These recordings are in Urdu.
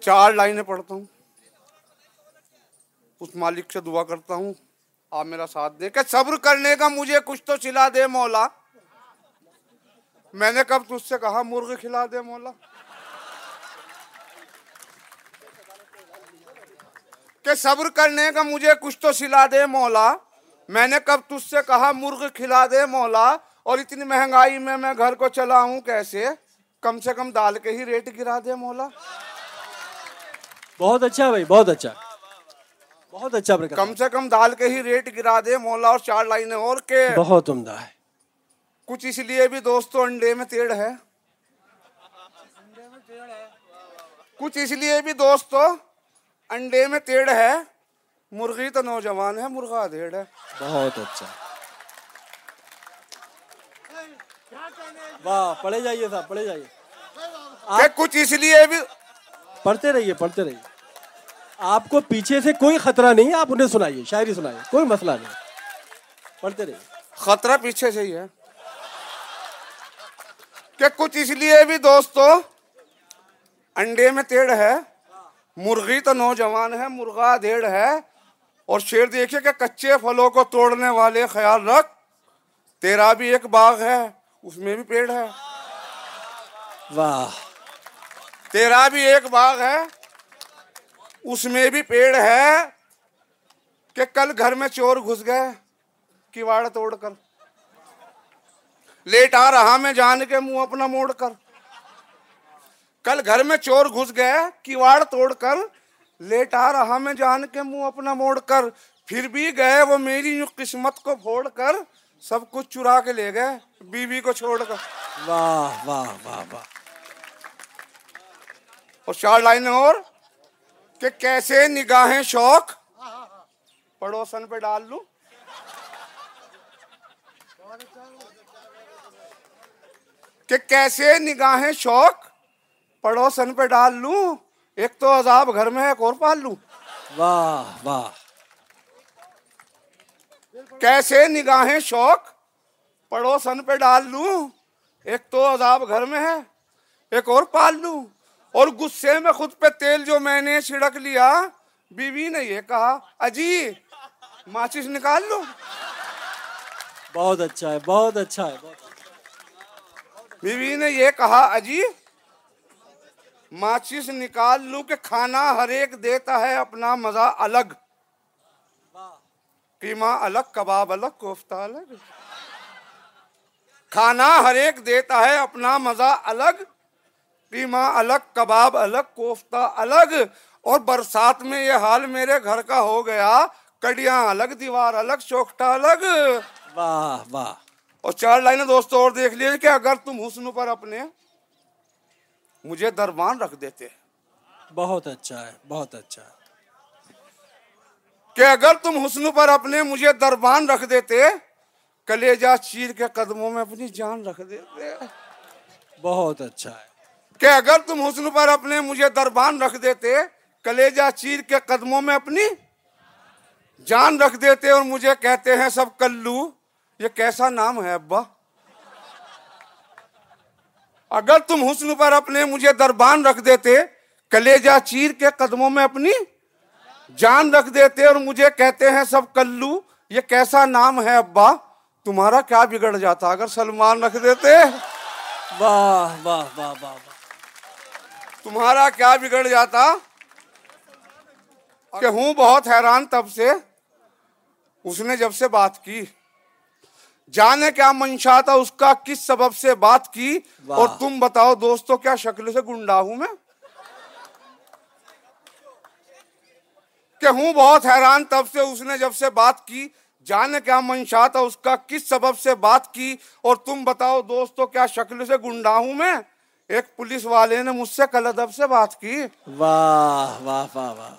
چار لائنیں پڑھتا ہوں۔ اس مالک سے دعا کرتا ہوں۔ آپ میرا ساتھ دیں کہ صبر کرنے کا مجھے کچھ تو چلا دے مولا۔ میں نے کب تجھ سے کہا مرغ کھلا دے مولا۔ کہ صبر کرنے کا مجھے کچھ تو سلا دے مولا۔ میں نے کب تجھ سے کہا مرغ کھلا دے مولا۔ اور اتنی مہنگائی میں میں گھر کو چلا ہوں کیسے؟ کم سے کم دال کے ہی ریٹ گرا دے مولا۔ بہت اچھا بھائی بہت اچھا۔ بہت اچھا کم سے کم دال کے ہی ریٹ گرا دے مولا اور چار لائنیں اور کہ بہت عمدہ ہے۔ کچھ اس لیے بھی دوستو انڈے میں تیڑ ہے۔ کچھ اس لیے بھی دوستو انڈے میں تیڑ ہے۔ مرغی تو نوجوان ہے مرغا دھیڑ ہے۔ بہت اچھا۔ واہ پڑھے جائیے صاحب پڑھے جائیے۔ کچھ اس لیے بھی پڑھتے رہیے پڑھتے رہیے۔ آپ کو پیچھے سے کوئی خطرہ نہیں آپ انہیں سنائیے شاعری سنائیے کوئی مسئلہ نہیں۔ پڑھتے رہیے۔ خطرہ پیچھے سے ہی ہے۔ کہ کچھ اس لیے بھی دوستو انڈے میں تیڑ ہے مرغی تو نوجوان ہے مرغا دھیڑ ہے۔ اور شیر دیکھیے کہ کچے پھلوں کو توڑنے والے خیال رکھ تیرا بھی ایک باغ ہے اس میں بھی پیڑ ہے۔ واہ۔ تیرا بھی ایک باغ ہے اس میں بھی پیڑ ہے کہ کل گھر میں چور گھس گئے کیواڑ توڑ کر۔ لیٹ آ رہا میں جان کے منہ اپنا موڑ کر۔ کل گھر میں چور گھس گئے کیواڑ توڑ کر۔ لیٹ آ رہا میں جان کے منہ اپنا موڑ کر۔ پھر بھی گئے وہ میری یوں قسمت کو پھوڑ کر۔ سب کچھ چرا کے لے گئے بیوی کو چھوڑ کر۔ واہ واہ واہ واہ۔ اور چار لائنیں اور۔ کہ کیسے نگاہیں شوق؟ پڑوسن پہ ڈال لوں۔ کہ کیسے نگاہیں شوق؟ پڑوسن پہ ڈال لوں۔ ایک تو عذاب گھر میں ایک اور پال لوں۔ واہ واہ۔ کیسے نگاہیں شوق؟ پڑوسن پہ ڈال لوں۔ ایک تو عذاب گھر میں ہے ایک اور پال لوں۔ اور غصے میں خود پہ تیل جو میں نے چھڑک لیا بیوی نے یہ کہا اجی ماچس نکال لوں بہت اچھا ہے بہت اچھا ہے بہت بیوی نے یہ کہا اجی ماچس نکال لوں کہ کھانا ہر ایک دیتا ہے اپنا مزہ الگ۔ قیمہ الگ کباب الگ کوفتہ الگ۔ کھانا ہر ایک دیتا ہے اپنا مزہ الگ۔ قیمہ الگ کباب الگ کوفتہ الگ اور برسات میں یہ حال میرے گھر کا ہو گیا۔ کڑیاں الگ دیوار الگ چوکٹا الگ۔ واہ واہ۔ اور چار لائنیں دوستوں اور دیکھ لیجیے کہ اگر تم حسن پر اپنے مجھے دربان رکھ دیتے۔ بہت اچھا ہے بہت اچھا ہے۔ کہ اگر تم حسن پر اپنے مجھے دربان رکھ دیتے کلیجہ چیر کے قدموں میں اپنی جان رکھ دیتے۔ بہت اچھا ہے۔ کہ اگر تم حسن پر اپنے مجھے دربان رکھ دیتے، کلیجہ چیر کے قدموں میں اپنی جان رکھ دیتے اور مجھے کہتے ہیں سب کلو، یہ کیسا نام ہے ابا؟ اگر تم حسن پر اپنے مجھے دربان رکھ دیتے، کلیجہ چیر کے قدموں میں اپنی جان رکھ دیتے اور مجھے کہتے ہیں سب کلو، یہ کیسا نام ہے ابا؟ تمہارا کیا بگڑ جاتا اگر سلمان رکھ دیتے؟ واہ واہ واہ واہ واہ۔ تمہارا کیا بگڑ جاتا؟ کہ ہوں بہت حیران تب سے اس نے جب سے بات کی۔ جانے کیا منشا تھا اس کا کس سبب سے بات کی۔ اور تم بتاؤ دوستو کیا شکل سے گنڈا ہوں میں؟ کہ ہوں بہت حیران تب سے اس نے جب سے بات کی۔ جانے کیا منشا تھا اس کا کس سبب سے بات کی؟ اور تم بتاؤ دوستو کیا شکل سے گنڈا ہوں میں؟ ایک پولیس والے نے مجھ سے کل ادب سے بات کی۔ واہ واہ واہ واہ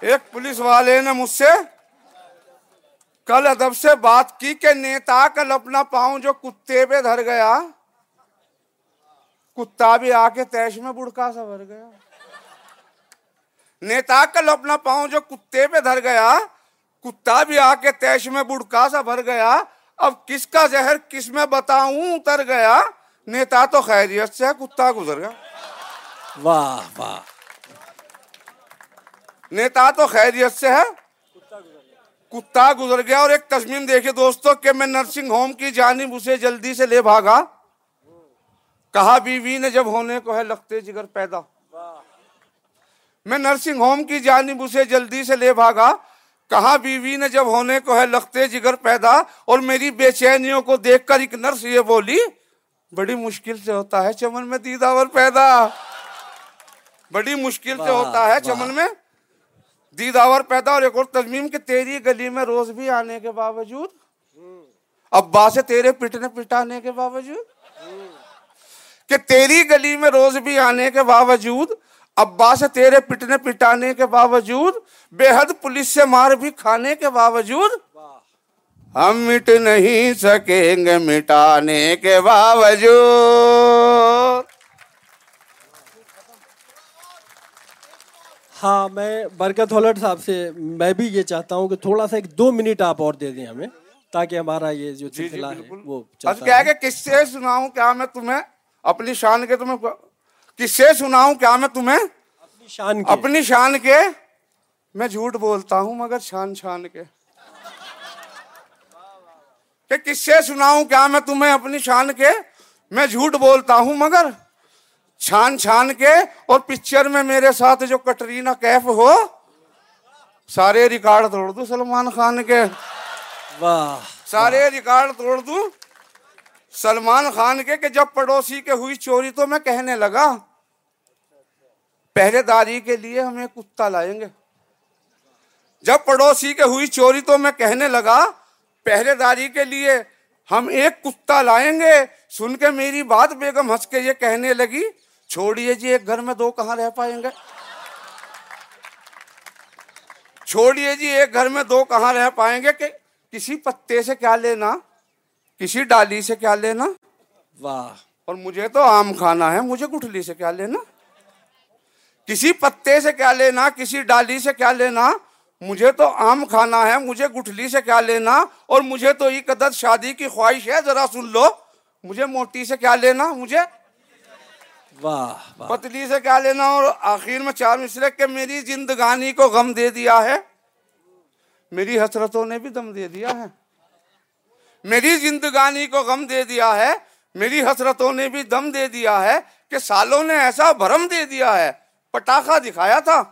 ایک پولیس والے نے مجھ سے کل ادب سے بات کی کہ نیتا کل اپنا پاؤں جو کتے پہ دھر گیا کتا بھی آ کے تیش میں بڑکا سا بھر گیا۔ نیتا کل اپنا پاؤں جو کتے پہ دھر گیا کتا بھی آ کے تیش میں بڑکا سا بھر گیا۔ اب کس کا زہر کس میں بتاؤں اتر گیا۔ نیتا تو خیریت جی، سے اچھا ہے کتا گزر گیا۔ واہ واہ۔ نیتا تو خیریت جی، سے اچھا ہے۔ کتا گزر گیا اور ایک تصمیم دیکھے دوستو کہ میں نرسنگ ہوم کی جانب اسے جلدی سے لے بھاگا۔ کہا بیوی نے جب ہونے کو ہے لگتے جگر پیدا۔ میں نرسنگ ہوم کی جانب اسے جلدی سے لے بھاگا۔ کہا بیوی نے جب ہونے کو ہے لگتے جگر پیدا اور میری بے چینیوں کو دیکھ کر ایک نرس یہ بولی بڑی مشکل سے ہوتا ہے چمن میں دیداور پیدا۔ بڑی مشکل سے ہوتا ہے چمن میں دیداور پیدا۔ اور ایک اور تجمیم کہ تیری گلی میں روز بھی آنے کے باوجود۔ ابا سے تیرے پٹنے پٹانے کے باوجود۔ کہ تیری گلی میں روز بھی آنے کے باوجود۔ ابا سے تیرے پٹنے پٹانے کے باوجود۔ بے حد پولیس سے مار بھی کھانے کے باوجود۔ ہم مٹ نہیں سکیں گے مٹانے کے باوجود۔ ہاں میں برکت ہولٹ صاحب سے میں بھی یہ چاہتا ہوں کہ تھوڑا سا ایک دو منٹ آپ اور دے دیں ہمیں تاکہ ہمارا یہ جو جی، جی، سلسلہ ہے وہ کیا ہے کہ کس سے سناؤں کیا میں تمہیں؟ اپنی شان کے تمہیں کس سے سناؤں کیا میں تمہیں؟ اپنی شان اپنی شان کے۔ میں جھوٹ بولتا ہوں مگر شان شان کے۔ کہ کس سے سناؤں کیا میں تمہیں اپنی شان کے؟ میں جھوٹ بولتا ہوں مگر چھان چھان کے اور پکچر میں میرے ساتھ جو کٹرینا کیف ہو سارے ریکارڈ توڑ دوں سلمان خان کے۔ واہ۔ سارے ریکارڈ توڑ دوں سلمان خان کے کہ جب پڑوسی کے ہوئی چوری تو میں کہنے لگا پہرے داری کے لیے ہمیں کتا لائیں گے۔ جب پڑوسی کے ہوئی چوری تو میں کہنے لگا پہرے داری کے لیے ہم ایک کتا لائیں گے۔ سن کے میری بات بیگم ہنس کے یہ کہنے لگی چھوڑیے جی ایک گھر میں دو کہاں رہ پائیں گے؟ چھوڑیے جی ایک گھر میں دو کہاں رہ پائیں گے کہ کسی پتے سے کیا لینا؟ کسی ڈالی سے کیا لینا؟ واہ۔ اور مجھے تو آم کھانا ہے مجھے گٹھلی سے کیا لینا؟ کسی پتے سے کیا لینا کسی ڈالی سے کیا لینا؟ مجھے تو آم کھانا ہے مجھے گٹھلی سے کیا لینا؟ اور مجھے تو یہ قدر شادی کی خواہش ہے ذرا سن لو۔ مجھے موٹی سے کیا لینا؟ مجھے واہ پتلی سے کیا لینا؟ اور آخر میں چار مصرے کہ میری زندگانی کو غم دے دیا ہے۔ میری حسرتوں نے بھی دم دے دیا ہے۔ میری زندگانی کو غم دے دیا ہے۔ میری حسرتوں نے بھی دم دے دیا ہے کہ سالوں نے ایسا بھرم دے دیا ہے۔ پٹاخہ دکھایا تھا۔